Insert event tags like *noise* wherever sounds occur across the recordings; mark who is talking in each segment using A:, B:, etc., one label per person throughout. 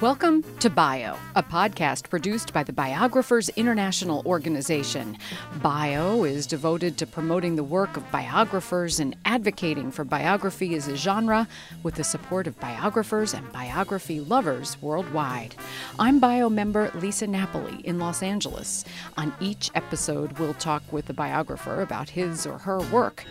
A: Welcome to Bio, a podcast produced by the Biographers International Organization. Bio is devoted to promoting the work of biographers and advocating for biography as a genre with the support of biographers and biography lovers worldwide. I'm Bio member Lisa Napoli in Los Angeles. On each episode, we'll talk with a biographer about his or her work.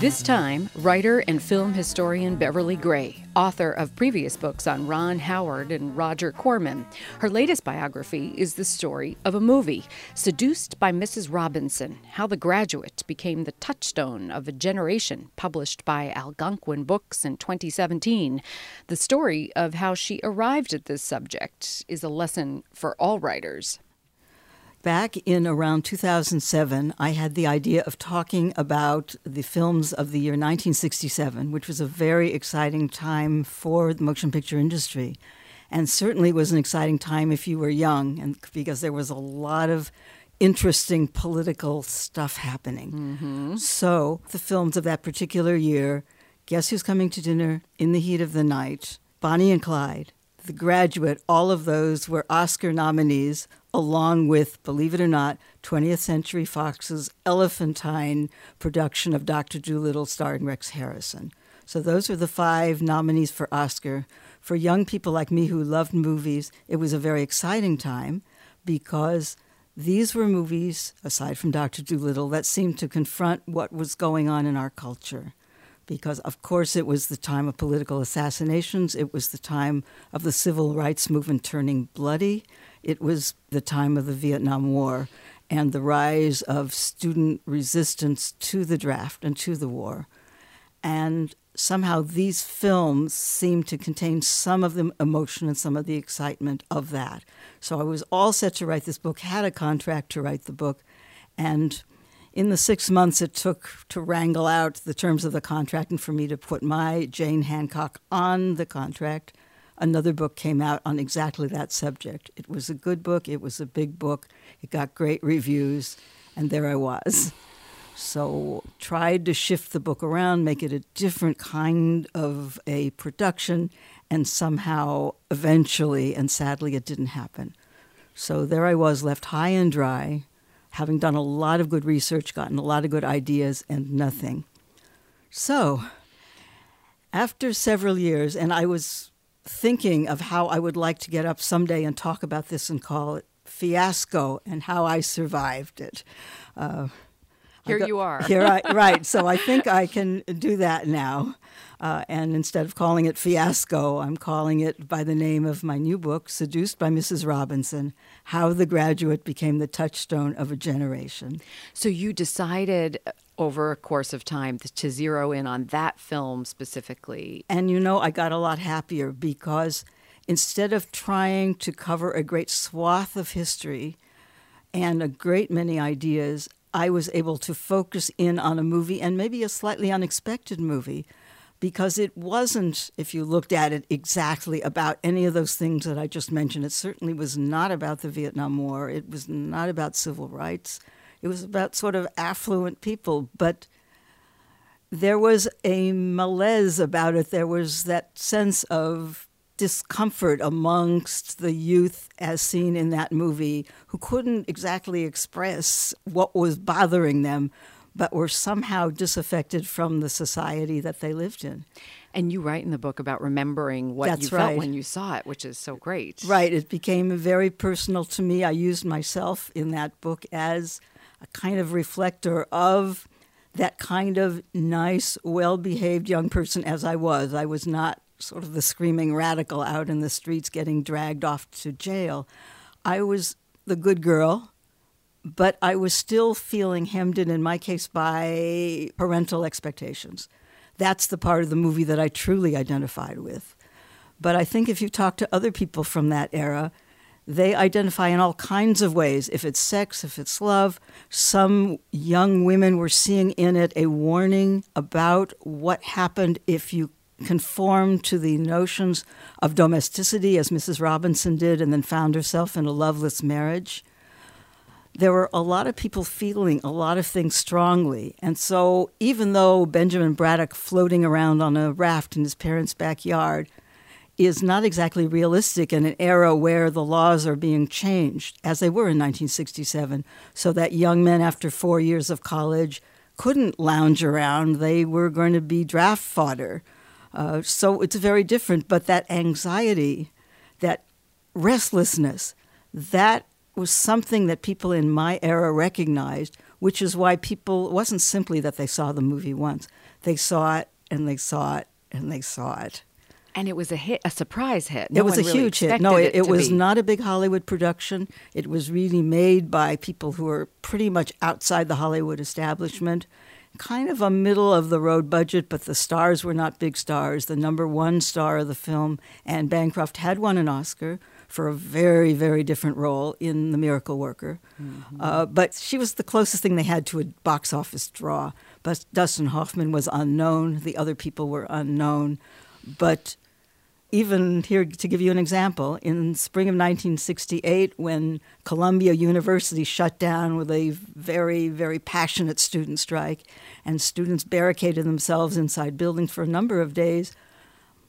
A: This time, writer and film historian Beverly Gray, author of previous books on Ron Howard and Roger Corman. Her latest biography is the story of a movie, Seduced by Mrs. Robinson How the Graduate Became the Touchstone of a Generation, published by Algonquin Books in 2017. The story of how she arrived at this subject is a lesson for all writers.
B: Back in around 2007, I had the idea of talking about the films of the year 1967, which was a very exciting time for the motion picture industry. And certainly was an exciting time if you were young, and because there was a lot of interesting political stuff happening.
A: Mm-hmm.
B: So, the films of that particular year Guess Who's Coming to Dinner, In the Heat of the Night, Bonnie and Clyde, The Graduate, all of those were Oscar nominees along with, believe it or not, 20th Century Fox's Elephantine production of Dr. Dolittle starring Rex Harrison. So those are the five nominees for Oscar. For young people like me who loved movies, it was a very exciting time because these were movies, aside from Dr. Dolittle, that seemed to confront what was going on in our culture. Because, of course, it was the time of political assassinations, it was the time of the civil rights movement turning bloody, it was the time of the Vietnam War and the rise of student resistance to the draft and to the war. And somehow these films seem to contain some of the emotion and some of the excitement of that. So I was all set to write this book, had a contract to write the book, and in the six months it took to wrangle out the terms of the contract and for me to put my Jane Hancock on the contract, another book came out on exactly that subject. It was a good book, it was a big book, it got great reviews, and there I was. So tried to shift the book around, make it a different kind of a production, and somehow eventually, and sadly it didn't happen. So there I was left high and dry, having done a lot of good research, gotten a lot of good ideas, and nothing. So after several years, and I was thinking of how I would like to get up someday and talk about this and call it fiasco and how I survived it.
A: Uh, here you are.
B: here I, *laughs* right. So I think I can do that now. Uh, and instead of calling it fiasco, I'm calling it by the name of my new book, Seduced by Mrs. Robinson How the Graduate Became the Touchstone of a Generation.
A: So you decided over a course of time to zero in on that film specifically.
B: And you know, I got a lot happier because instead of trying to cover a great swath of history and a great many ideas, I was able to focus in on a movie and maybe a slightly unexpected movie because it wasn't, if you looked at it, exactly about any of those things that I just mentioned. It certainly was not about the Vietnam War, it was not about civil rights. It was about sort of affluent people, but there was a malaise about it. There was that sense of discomfort amongst the youth as seen in that movie who couldn't exactly express what was bothering them but were somehow disaffected from the society that they lived in.
A: And you write in the book about remembering what
B: That's
A: you
B: right.
A: felt when you saw it, which is so great.
B: Right. It became very personal to me. I used myself in that book as a kind of reflector of that kind of nice, well behaved young person as I was. I was not sort of the screaming radical out in the streets getting dragged off to jail. I was the good girl, but I was still feeling hemmed in, in my case, by parental expectations. That's the part of the movie that I truly identified with. But I think if you talk to other people from that era, they identify in all kinds of ways. If it's sex, if it's love, some young women were seeing in it a warning about what happened if you conformed to the notions of domesticity, as Mrs. Robinson did, and then found herself in a loveless marriage. there were a lot of people feeling a lot of things strongly. And so, even though Benjamin Braddock floating around on a raft in his parents' backyard is not exactly realistic in an era where the laws are being changed, as they were in 1967, so that young men after four years of college couldn't lounge around. They were going to be draft fodder. Uh, so it's very different, but that anxiety, that restlessness, that was something that people in my era recognized, which is why people, it wasn't simply that they saw the movie once, they saw it and they saw it and they saw it.
A: And it was a hit, a surprise hit. No
B: it was a
A: really
B: huge hit. No,
A: expected
B: it, it was
A: be.
B: not a big Hollywood production. It was really made by people who were pretty much outside the Hollywood establishment. Kind of a middle of the road budget, but the stars were not big stars. The number one star of the film, Anne Bancroft, had won an Oscar for a very, very different role in The Miracle Worker. Uh, but she was the closest thing they had to a box office draw. But Dustin Hoffman was unknown. The other people were unknown. But even here to give you an example, in spring of 1968, when Columbia University shut down with a very, very passionate student strike, and students barricaded themselves inside buildings for a number of days,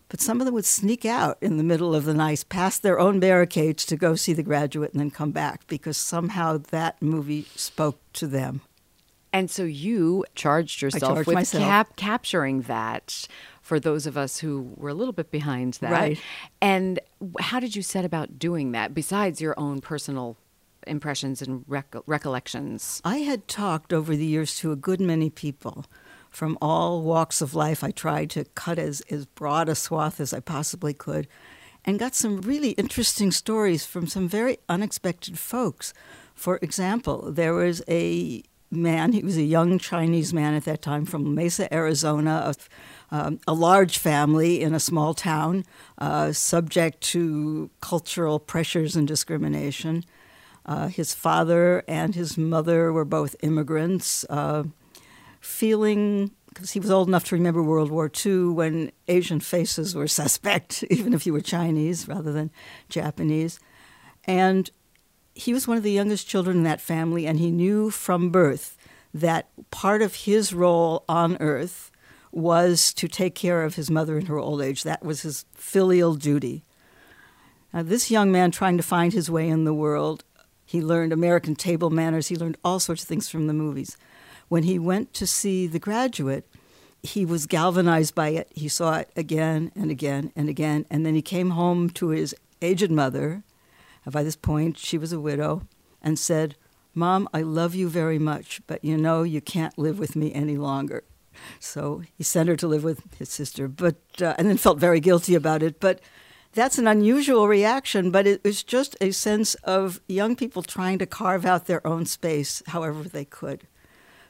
B: but some of them would sneak out in the middle of the night, past their own barricades to go see The Graduate and then come back because somehow that movie spoke to them.
A: And so you charged yourself
B: charged
A: with cap- capturing that for those of us who were a little bit behind that.
B: Right.
A: And how did you set about doing that besides your own personal impressions and rec- recollections?
B: I had talked over the years to a good many people from all walks of life. I tried to cut as, as broad a swath as I possibly could and got some really interesting stories from some very unexpected folks. For example, there was a man, he was a young Chinese man at that time from Mesa, Arizona, a, um, a large family in a small town, uh, subject to cultural pressures and discrimination. Uh, his father and his mother were both immigrants, uh, feeling, because he was old enough to remember World War II when Asian faces were *laughs* suspect, even if you were Chinese rather than Japanese. And he was one of the youngest children in that family, and he knew from birth that part of his role on earth was to take care of his mother in her old age. That was his filial duty. Now, this young man trying to find his way in the world, he learned American table manners, he learned all sorts of things from the movies. When he went to see The Graduate, he was galvanized by it. He saw it again and again and again. And then he came home to his aged mother. By this point, she was a widow, and said, Mom, I love you very much, but you know you can't live with me any longer. So he sent her to live with his sister, but uh, and then felt very guilty about it. But that's an unusual reaction, but it was just a sense of young people trying to carve out their own space however they could.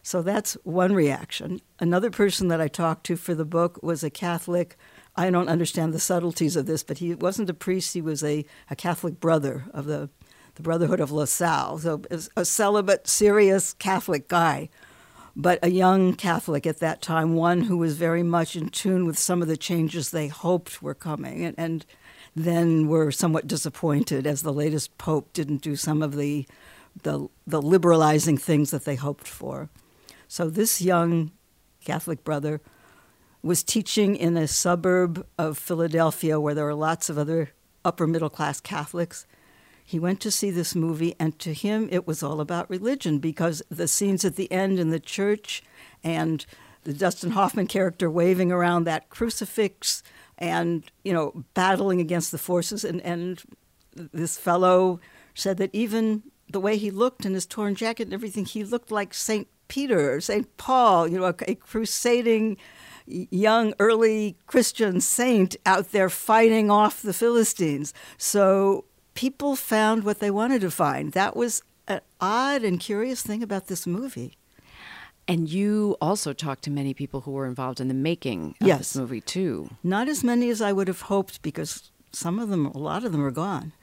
B: So that's one reaction. Another person that I talked to for the book was a Catholic. I don't understand the subtleties of this, but he wasn't a priest, he was a, a Catholic brother of the, the Brotherhood of La Salle. So a celibate, serious Catholic guy but a young Catholic at that time, one who was very much in tune with some of the changes they hoped were coming, and, and then were somewhat disappointed as the latest pope didn't do some of the, the the liberalizing things that they hoped for. So this young Catholic brother was teaching in a suburb of Philadelphia where there were lots of other upper middle class Catholics. He went to see this movie, and to him, it was all about religion because the scenes at the end in the church and the Dustin Hoffman character waving around that crucifix and, you know, battling against the forces. And, and this fellow said that even the way he looked in his torn jacket and everything, he looked like St. Peter or St. Paul, you know, a, a crusading young early Christian saint out there fighting off the Philistines. So people found what they wanted to find. That was an odd and curious thing about this movie.
A: And you also talked to many people who were involved in the making of
B: Yes.
A: this movie too.
B: Not as many as I would have hoped because some of them, a lot of them are gone.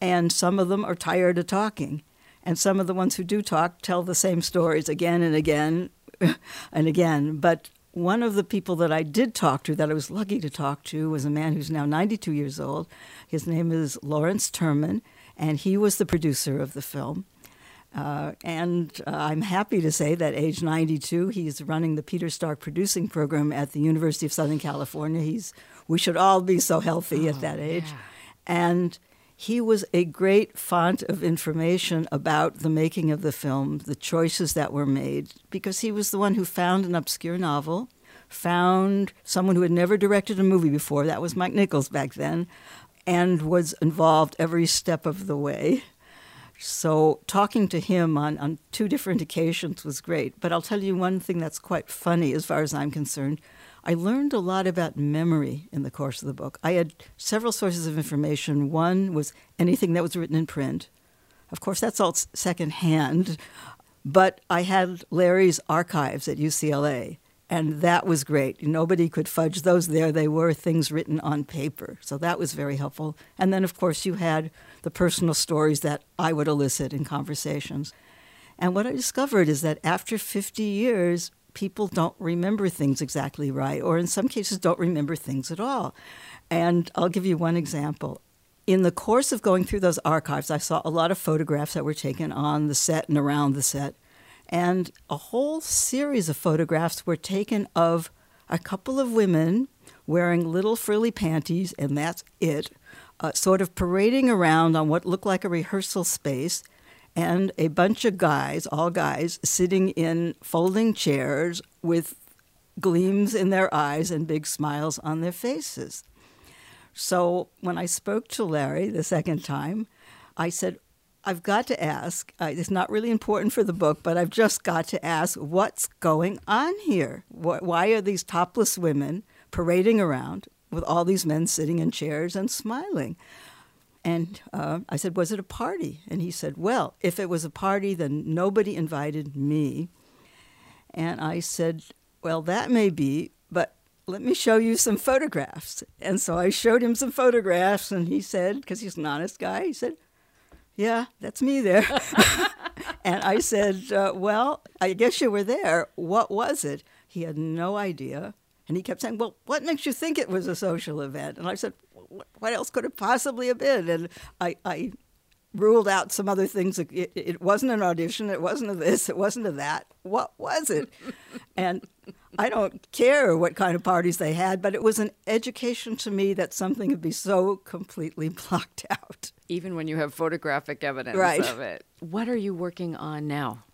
B: And some of them are tired of talking. And some of the ones who do talk tell the same stories again and again *laughs* and again. But one of the people that I did talk to, that I was lucky to talk to, was a man who's now 92 years old. His name is Lawrence Turman, and he was the producer of the film. Uh, and uh, I'm happy to say that age 92, he's running the Peter Stark producing program at the University of Southern California. He's we should all be so healthy oh, at that age.
A: Yeah.
B: And he was a great font of information about the making of the film, the choices that were made, because he was the one who found an obscure novel, found someone who had never directed a movie before, that was Mike Nichols back then, and was involved every step of the way. So talking to him on, on two different occasions was great. But I'll tell you one thing that's quite funny as far as I'm concerned. I learned a lot about memory in the course of the book. I had several sources of information. One was anything that was written in print. Of course, that's all secondhand. But I had Larry's archives at UCLA, and that was great. Nobody could fudge those there. They were things written on paper. So that was very helpful. And then, of course, you had the personal stories that I would elicit in conversations. And what I discovered is that after 50 years, people don't remember things exactly right, or in some cases, don't remember things at all. And I'll give you one example. In the course of going through those archives, I saw a lot of photographs that were taken on the set and around the set. And a whole series of photographs were taken of a couple of women wearing little frilly panties, and that's it, uh, sort of parading around on what looked like a rehearsal space, and a bunch of guys, all guys, sitting in folding chairs with gleams in their eyes and big smiles on their faces. So when I spoke to Larry the second time, I said, I've got to ask, uh, it's not really important for the book, but I've just got to ask, what's going on here? why are these topless women parading around with all these men sitting in chairs and smiling. And uh, I said, Was it a party? And he said, Well, if it was a party, then nobody invited me. And I said, Well, that may be, but let me show you some photographs. And so I showed him some photographs, and he said, because he's an honest guy, he said, Yeah, that's me there. *laughs* and I said, uh, Well, I guess you were there. What was it? He had no idea. And he kept saying, Well, what makes you think it was a social event? And I said, What else could it possibly have been? And I, I ruled out some other things. It, it wasn't an audition. It wasn't a this. It wasn't a that. What was it? *laughs* and I don't care what kind of parties they had, but it was an education to me that something could be so completely *laughs* blocked out.
A: Even when you have photographic evidence
B: right.
A: of it. What are you working on now?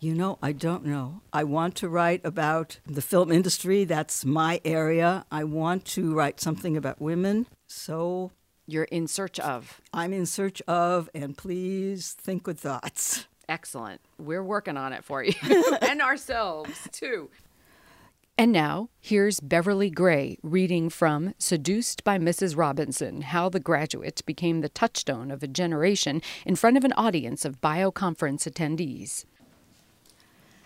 B: You know, I don't know. I want to write about the film industry. That's my area. I want to write something about women. So.
A: You're in search of?
B: I'm in search of, and please think good thoughts.
A: Excellent. We're working on it for you *laughs* *laughs* and ourselves, too. And now, here's Beverly Gray reading from Seduced by Mrs. Robinson How the Graduate Became the Touchstone of a Generation in front of an audience of bioconference attendees.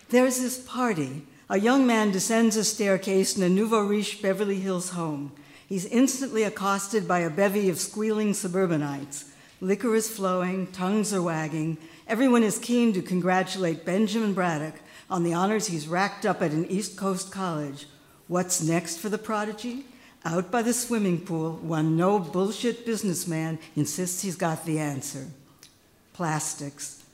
C: There's this party. A young man descends a staircase in a nouveau riche Beverly Hills home. He's instantly accosted by a bevy of squealing suburbanites. Liquor is flowing, tongues are wagging. Everyone is keen to congratulate Benjamin Braddock on the honors he's racked up at an East Coast college. What's next for the prodigy? Out by the swimming pool, one no bullshit businessman insists he's got the answer plastics.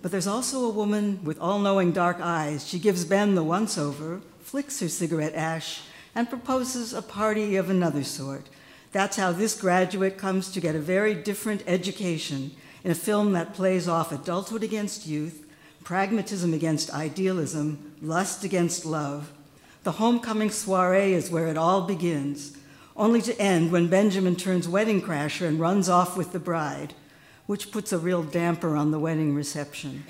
C: But there's also a woman with all knowing dark eyes. She gives Ben the once over, flicks her cigarette ash, and proposes a party of another sort. That's how this graduate comes to get a very different education in a film that plays off adulthood against youth, pragmatism against idealism, lust against love. The homecoming soiree is where it all begins, only to end when Benjamin turns wedding crasher and runs off with the bride which puts a real damper on the wedding reception.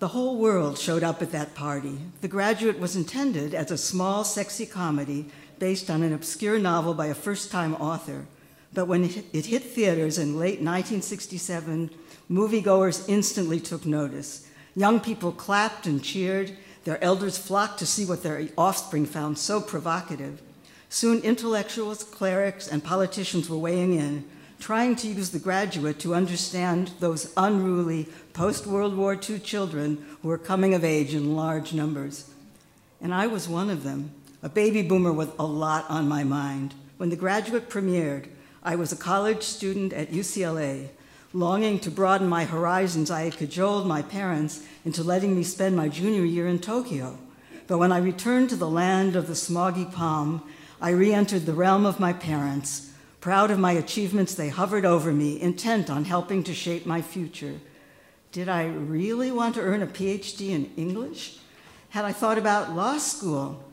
C: The whole world showed up at that party. The Graduate was intended as a small, sexy comedy based on an obscure novel by a first time author. But when it hit theaters in late 1967, moviegoers instantly took notice. Young people clapped and cheered. Their elders flocked to see what their offspring found so provocative. Soon, intellectuals, clerics, and politicians were weighing in, trying to use the graduate to understand those unruly post World War II children who were coming of age in large numbers. And I was one of them, a baby boomer with a lot on my mind. When the graduate premiered, I was a college student at UCLA.
B: Longing to broaden my horizons, I had cajoled my parents into letting me spend my junior year in Tokyo. But when I returned to the land of the smoggy palm, I re entered the realm of my parents. Proud of my achievements, they hovered over me, intent on helping to shape my future. Did I really want to earn a PhD in English? Had I thought about law school?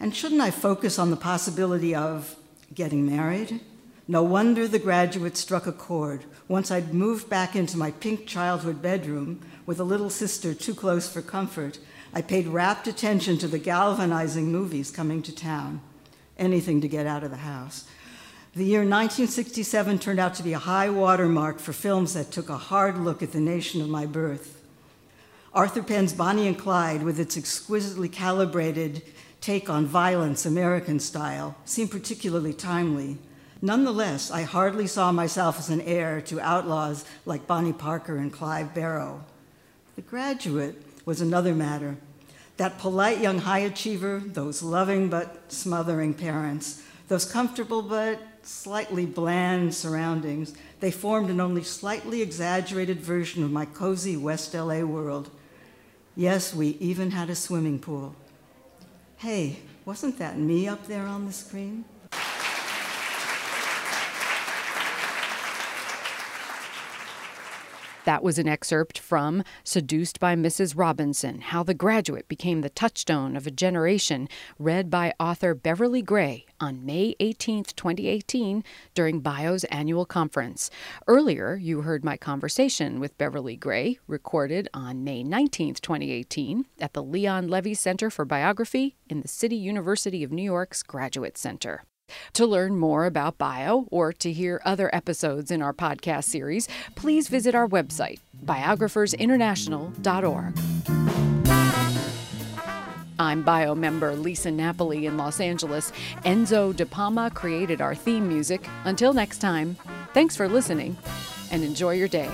B: And shouldn't I focus on the possibility of getting married? No wonder the graduate struck a chord. Once I'd moved back into my pink childhood bedroom with a little sister too close for comfort, I paid rapt attention to the galvanizing movies coming to town. Anything to get out of the house. The year 1967 turned out to be a high watermark for films that took a hard look at the nation of my birth. Arthur Penn's Bonnie and Clyde, with its exquisitely calibrated take on violence, American style, seemed particularly timely. Nonetheless, I hardly saw myself as an heir to outlaws like Bonnie Parker and Clyde Barrow. The graduate was another matter. That polite young high achiever, those loving but smothering parents, those comfortable but slightly bland surroundings, they formed an only slightly exaggerated version of my cozy West LA world. Yes, we even had a swimming pool. Hey, wasn't that me up there on the screen?
A: That was an excerpt from Seduced by Mrs. Robinson How the Graduate Became the Touchstone of a Generation, read by author Beverly Gray on May 18, 2018, during BIO's annual conference. Earlier, you heard my conversation with Beverly Gray, recorded on May 19, 2018, at the Leon Levy Center for Biography in the City University of New York's Graduate Center. To learn more about Bio or to hear other episodes in our podcast series, please visit our website, biographersinternational.org. I'm bio member Lisa Napoli in Los Angeles. Enzo De Palma created our theme music. Until next time, thanks for listening and enjoy your day.